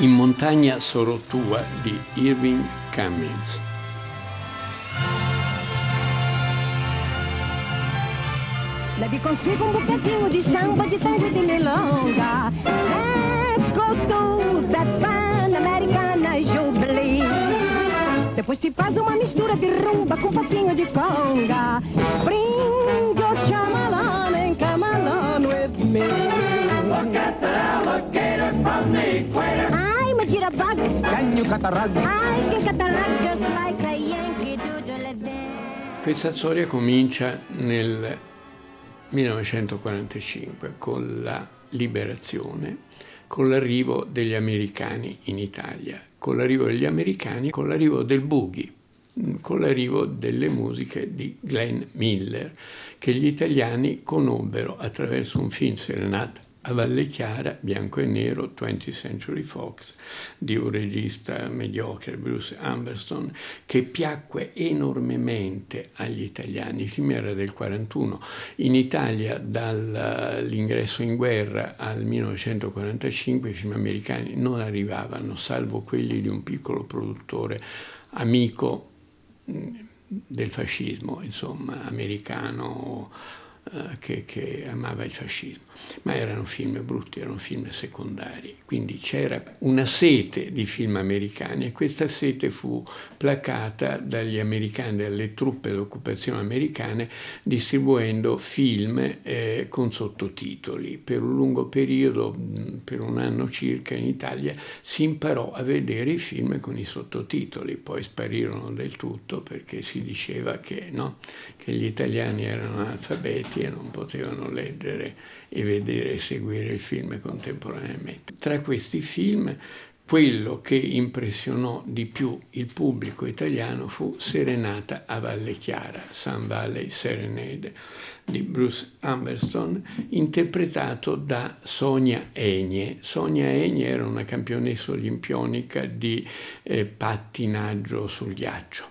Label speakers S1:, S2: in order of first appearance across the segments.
S1: In montagna sarò tua di Irving Cummings.
S2: Devi costruire un bucatino di samba di tango di milonga. Let's go to that pan americana jubilee. Depois si faz uma mistura de rumba com papinho de conga. I just like a Yankee Doodle Dance.
S1: Questa storia comincia nel 1945 con la liberazione, con l'arrivo degli americani in Italia, con l'arrivo degli americani, con l'arrivo del boogie, con l'arrivo delle musiche di Glenn Miller, che gli italiani conobbero attraverso un film Serenata a Valle Chiara, bianco e nero, 20th Century Fox, di un regista mediocre, Bruce Amberston, che piacque enormemente agli italiani. Il film era del 41. In Italia, dall'ingresso in guerra al 1945, i film americani non arrivavano, salvo quelli di un piccolo produttore amico del fascismo, insomma, americano che, che, amava il fascismo, ma erano film brutti, erano film secondari, quindi c'era una sete di film americani e questa sete fu placata dagli americani, dalle truppe d'occupazione americane, distribuendo film eh, con sottotitoli. Per un lungo periodo, per un anno circa in Italia, si imparò a vedere i film con i sottotitoli, poi sparirono del tutto perché si diceva che, no, che gli italiani erano analfabeti e non potevano leggere e vedere e seguire il film contemporaneamente. Tra questi film quello che impressionò di più il pubblico italiano fu Serenata a Valle Chiara, Sun Valley Serenade, di Bruce Humberston, interpretato da Sonia Egne. Sonia Egne era una campionessa olimpionica di eh, pattinaggio sul ghiaccio.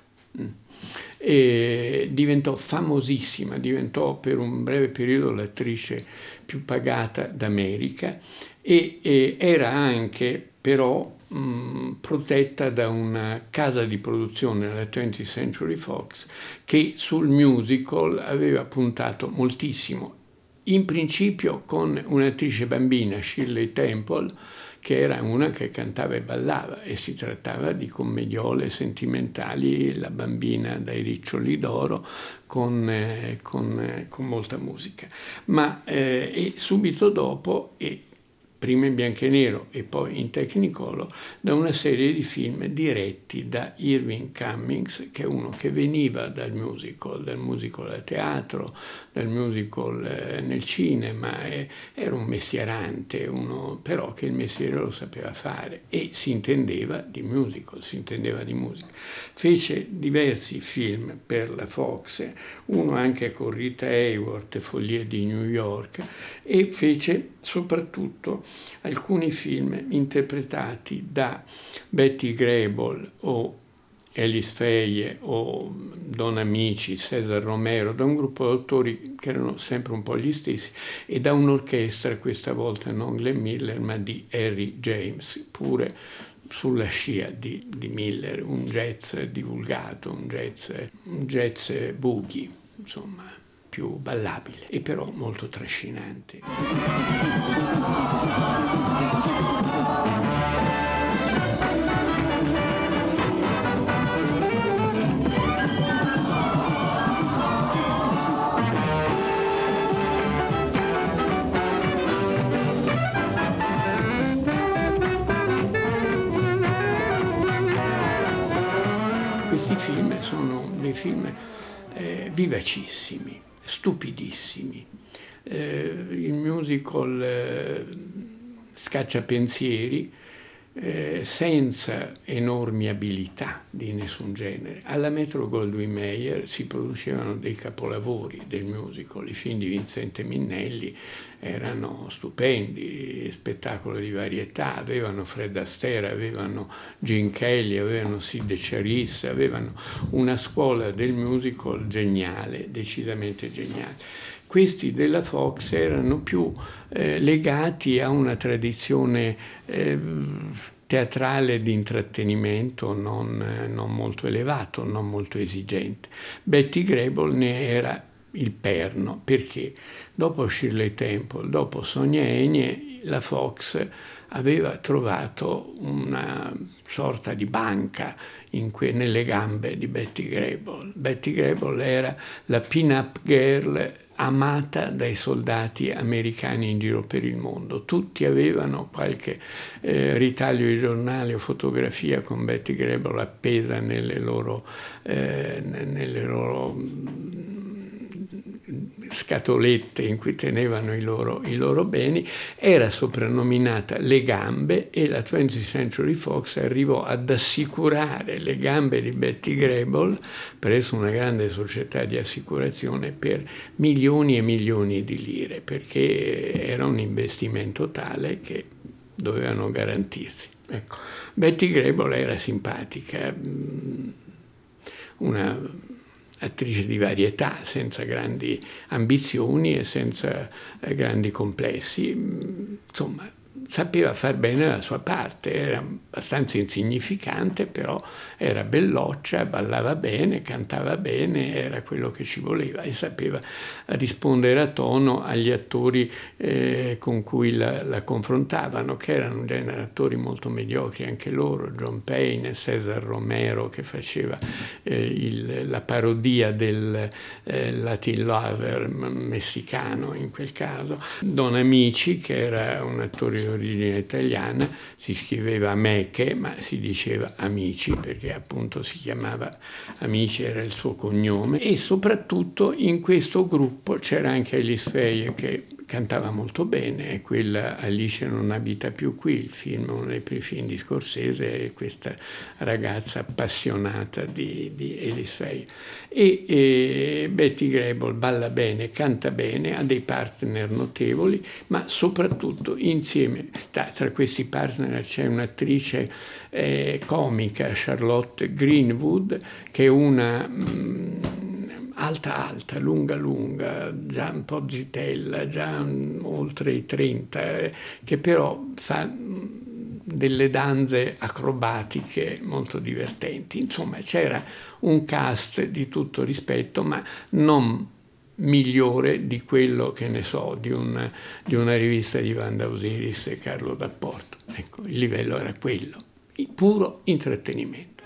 S1: E diventò famosissima, diventò per un breve periodo l'attrice più pagata d'America e, e era anche però mh, protetta da una casa di produzione, la 20th Century Fox, che sul musical aveva puntato moltissimo, in principio con un'attrice bambina, Shirley Temple, che era una che cantava e ballava e si trattava di commediole sentimentali, la bambina dai riccioli d'oro con, eh, con, eh, con molta musica. Ma eh, subito dopo, e prima in bianco e nero e poi in Technicolor, da una serie di film diretti da Irving Cummings, che è uno che veniva dal musical, dal musical a teatro, dal musical eh, nel cinema, era un mestierante, uno però che il mestiere lo sapeva fare e si intendeva di musical, si intendeva di musica. Fece diversi film per la Fox, uno anche con Rita Hayworth, Follie di New York, e fece soprattutto alcuni film interpretati da Betty Grable o Alice Feie o Don Amici, Cesar Romero, da un gruppo di autori che erano sempre un po' gli stessi e da un'orchestra, questa volta non Glenn Miller ma di Harry James, pure sulla scia di, di Miller, un jazz divulgato, un jazz, un jazz boogie, insomma più ballabile e però molto trascinante. Questi film sono dei film eh, vivacissimi, stupidissimi. Eh, il musical eh, scaccia pensieri eh, senza enormi abilità di nessun genere. Alla Metro Goldwyn Mayer si producevano dei capolavori del musical, i film di Vincente Minnelli erano stupendi, spettacolo di varietà, avevano Fred Astaire, avevano Gene Kelly, avevano Sid Charisse, avevano una scuola del musical geniale, decisamente geniale questi della Fox erano più eh, legati a una tradizione eh, teatrale di intrattenimento non, non molto elevato, non molto esigente. Betty Grable ne era il perno, perché dopo Shirley Temple, dopo Sonia Egne, la Fox aveva trovato una sorta di banca que- nelle gambe di Betty Grable. Betty Grable era la pin-up girl amata dai soldati americani in giro per il mondo. Tutti avevano qualche eh, ritaglio di giornale o fotografia con Betty Grable appesa nelle loro, eh, nelle loro scatolette in cui tenevano i loro, i loro, beni, era soprannominata Le Gambe e la 20th Century Fox arrivò ad assicurare le gambe di Betty Grable presso una grande società di assicurazione per milioni e milioni di lire, perché era un investimento tale che dovevano garantirsi. Ecco. Betty Grable era simpatica, mm, una attrice di varietà, senza grandi ambizioni e senza eh, grandi complessi. Insomma, sapeva far bene la sua parte, era abbastanza insignificante, però era belloccia, ballava bene, cantava bene, era quello che ci voleva e sapeva rispondere a tono agli attori eh, con cui la, la, confrontavano, che erano genere attori molto mediocri anche loro, John Payne, Cesar Romero che faceva eh, il, la parodia del eh, Latin Lover messicano in quel caso, Don Amici che era un attore origine italiana, si scriveva Meche, ma si diceva Amici perché appunto si chiamava Amici, era il suo cognome. E soprattutto in questo gruppo c'era anche Faye che cantava molto bene, è quella Alice non abita più qui, il film, uno dei primi film di Scorsese, è questa ragazza appassionata di, di Faye. E, e Betty Grable balla bene, canta bene, ha dei partner notevoli, ma soprattutto insieme, tra, tra questi partner c'è un'attrice eh, comica, Charlotte Greenwood, che è una... Mh, mm, alta alta, lunga lunga, già un po' zitella, già oltre i 30, eh, che però fa mm, delle danze acrobatiche molto divertenti. Insomma, c'era un cast di tutto rispetto, ma non migliore di quello che ne so, di, un, di una rivista di Wanda Osiris e Carlo D'Apporto. Ecco, il livello era quello, puro intrattenimento.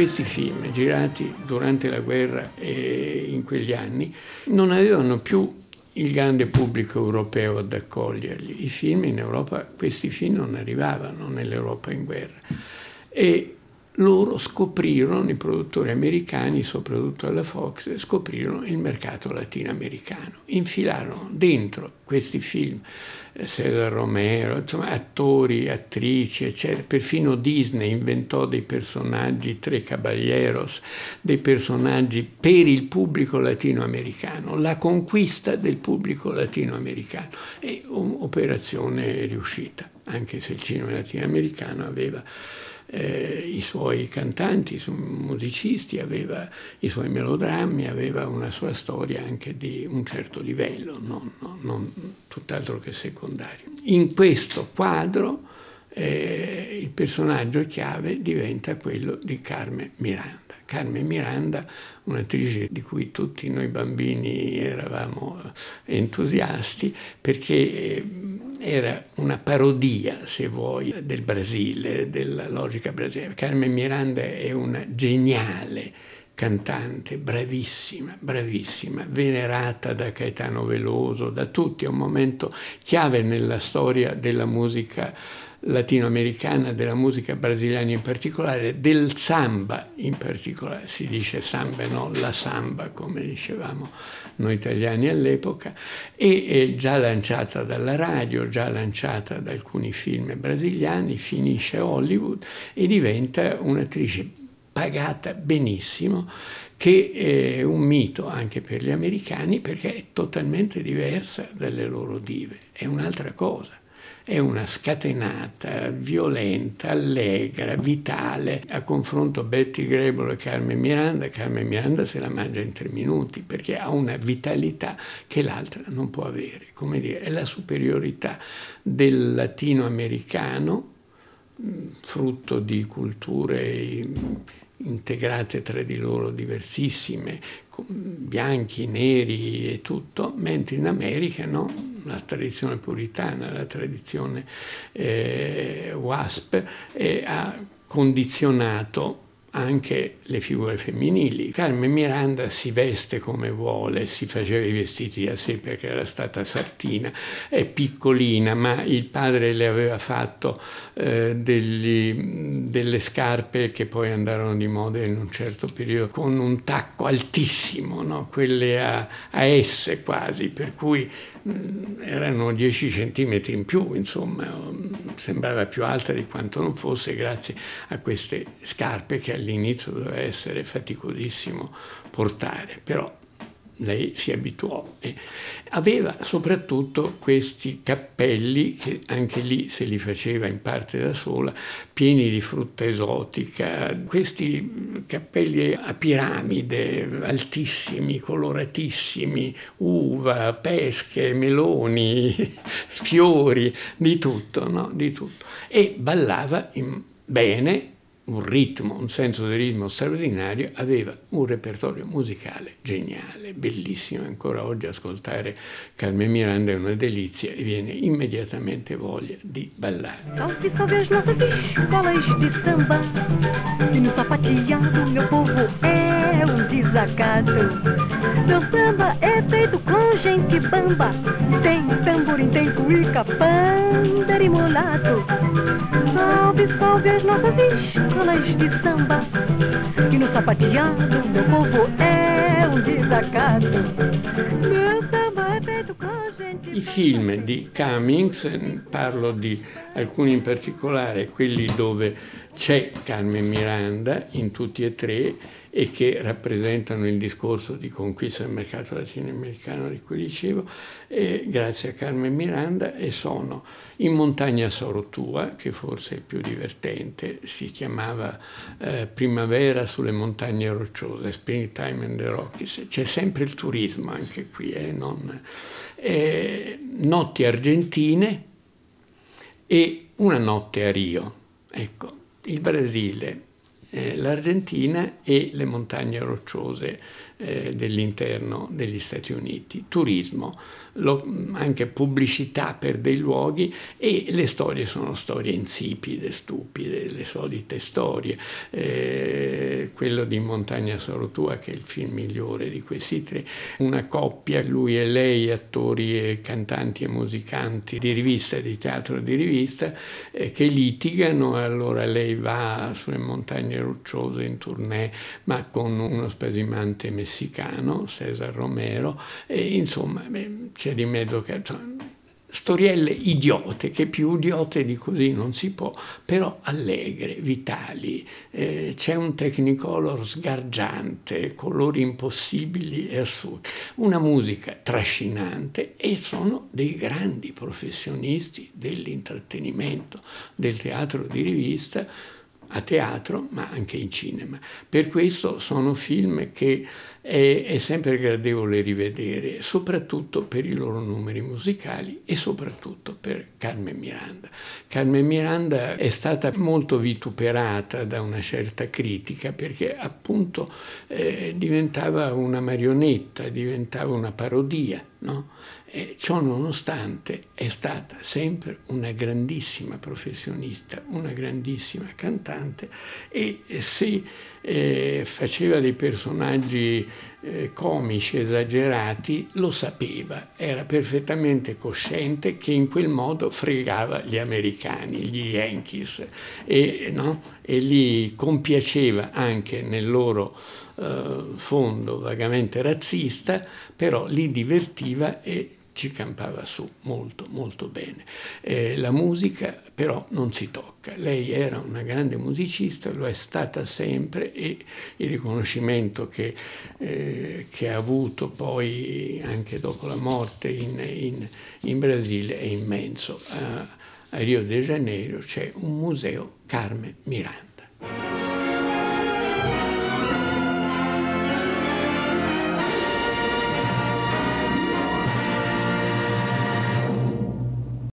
S1: Questi film girati durante la guerra e in quegli anni non avevano più il grande pubblico europeo ad accoglierli. I film in Europa, questi film non arrivavano nell'Europa in guerra. E loro scoprirono, i produttori americani, soprattutto alla Fox, scoprirono il mercato latinoamericano. Infilarono dentro questi film eh, Cesar Romero, insomma attori, attrici, eccetera. Perfino Disney inventò dei personaggi, tre caballeros, dei personaggi per il pubblico latinoamericano, la conquista del pubblico latinoamericano. È un'operazione riuscita, anche se il cinema latinoamericano aveva eh, i suoi cantanti, i suoi musicisti, aveva i suoi melodrammi, aveva una sua storia anche di un certo livello, non, non, non tutt'altro che secondario. In questo quadro eh, il personaggio chiave diventa quello di Carmen Miranda. Carmen Miranda, un'attrice di cui tutti noi bambini eravamo entusiasti, perché eh, era una parodia, se vuoi, del Brasile, della logica brasiliana. Carmen Miranda è una geniale cantante, bravissima, bravissima, venerata da Caetano Veloso, da tutti, è un momento chiave nella storia della musica latinoamericana, della musica brasiliana in particolare, del samba in particolare, si dice samba non la samba come dicevamo noi italiani all'epoca, e già lanciata dalla radio, già lanciata da alcuni film brasiliani, finisce a Hollywood e diventa un'attrice pagata benissimo, che è un mito anche per gli americani perché è totalmente diversa dalle loro dive, è un'altra cosa è una scatenata, violenta, allegra, vitale. A confronto Betty Grable e Carmen Miranda, Carmen Miranda se la mangia in tre minuti perché ha una vitalità che l'altra non può avere. Come dire, è la superiorità del latinoamericano, frutto di culture integrate tra di loro diversissime, bianchi, neri e tutto, mentre in America no, la tradizione puritana, la tradizione eh, WASP, eh, ha condizionato anche le figure femminili. Carmen Miranda si veste come vuole, si faceva i vestiti da sé perché era stata sartina, è piccolina, ma il padre le aveva fatto eh, degli, delle scarpe che poi andarono di moda in un certo periodo con un tacco altissimo, no? quelle a, a S quasi, per cui erano 10 centimetri in più, insomma, sembrava più alta di quanto non fosse grazie a queste scarpe che all'inizio doveva essere faticosissimo portare, però lei si abituò. E aveva soprattutto questi cappelli, che anche lì se li faceva in parte da sola, pieni di frutta esotica, questi cappelli a piramide, altissimi, coloratissimi, uva, pesche, meloni, fiori, di tutto, no? di tutto. E ballava in, bene un ritmo, un senso di ritmo straordinario, aveva un repertorio musicale geniale, bellissimo. Ancora oggi ascoltare Carmen Miranda è una delizia e viene immediatamente voglia di ballare.
S2: Meu samba é feito com gente bamba Tem tamborim, tem cuíca, panda e mulato Salve, salve as nossas escolas de samba E no sapateado meu povo é um desacato Meu samba é feito com gente
S1: I film di Cummings, parlo di alcuni in particolare, quelli dove c'è Carmen Miranda in tutti e tre e che rappresentano il discorso di conquista del mercato latinoamericano di cui dicevo, grazie a Carmen Miranda e sono in Montagna Sorotua, che forse è più divertente, si chiamava eh, Primavera sulle montagne rocciose, Springtime in the Rockies, c'è sempre il turismo anche qui, eh, non, eh, Notti Argentine e Una notte a Rio. Ecco, il Brasile, eh, l'Argentina e le montagne rocciose eh, dell'interno degli Stati Uniti. Turismo, lo, anche pubblicità per dei luoghi e le storie sono storie insipide, stupide, le solite storie. Eh, quello di Montagna Sorotua, che è il film migliore di questi tre, una coppia, lui e lei, attori e cantanti e musicanti di rivista, di teatro di rivista, eh, che litigano, allora lei va sulle montagne rocciose in tournée, ma con uno spasimante messicano, Cesar Romero, e insomma c'è di mezzo che storielle idiote, che più idiote di così non si può, però allegre, vitali. Eh, c'è un technicolor sgargiante, colori impossibili e assurdi, una musica trascinante e sono dei grandi professionisti dell'intrattenimento, del teatro di rivista, a teatro ma anche in cinema. Per questo sono film che è, è, sempre gradevole rivedere, soprattutto per i loro numeri musicali e soprattutto per Carmen Miranda. Carmen Miranda è stata molto vituperata da una certa critica perché appunto eh, diventava una marionetta, diventava una parodia, no? E ciò nonostante è stata sempre una grandissima professionista, una grandissima cantante e si eh, faceva dei personaggi eh, comici, esagerati, lo sapeva, era perfettamente cosciente che in quel modo fregava gli americani, gli Yankees e, no? e li compiaceva anche nel loro eh, fondo vagamente razzista, però li divertiva e ci campava su molto molto bene. Eh, la musica però non si tocca. Lei era una grande musicista, lo è stata sempre e il riconoscimento che, eh, che ha avuto poi anche dopo la morte in, in, in Brasile è immenso. A, a Rio de Janeiro c'è un museo Carme Miranda.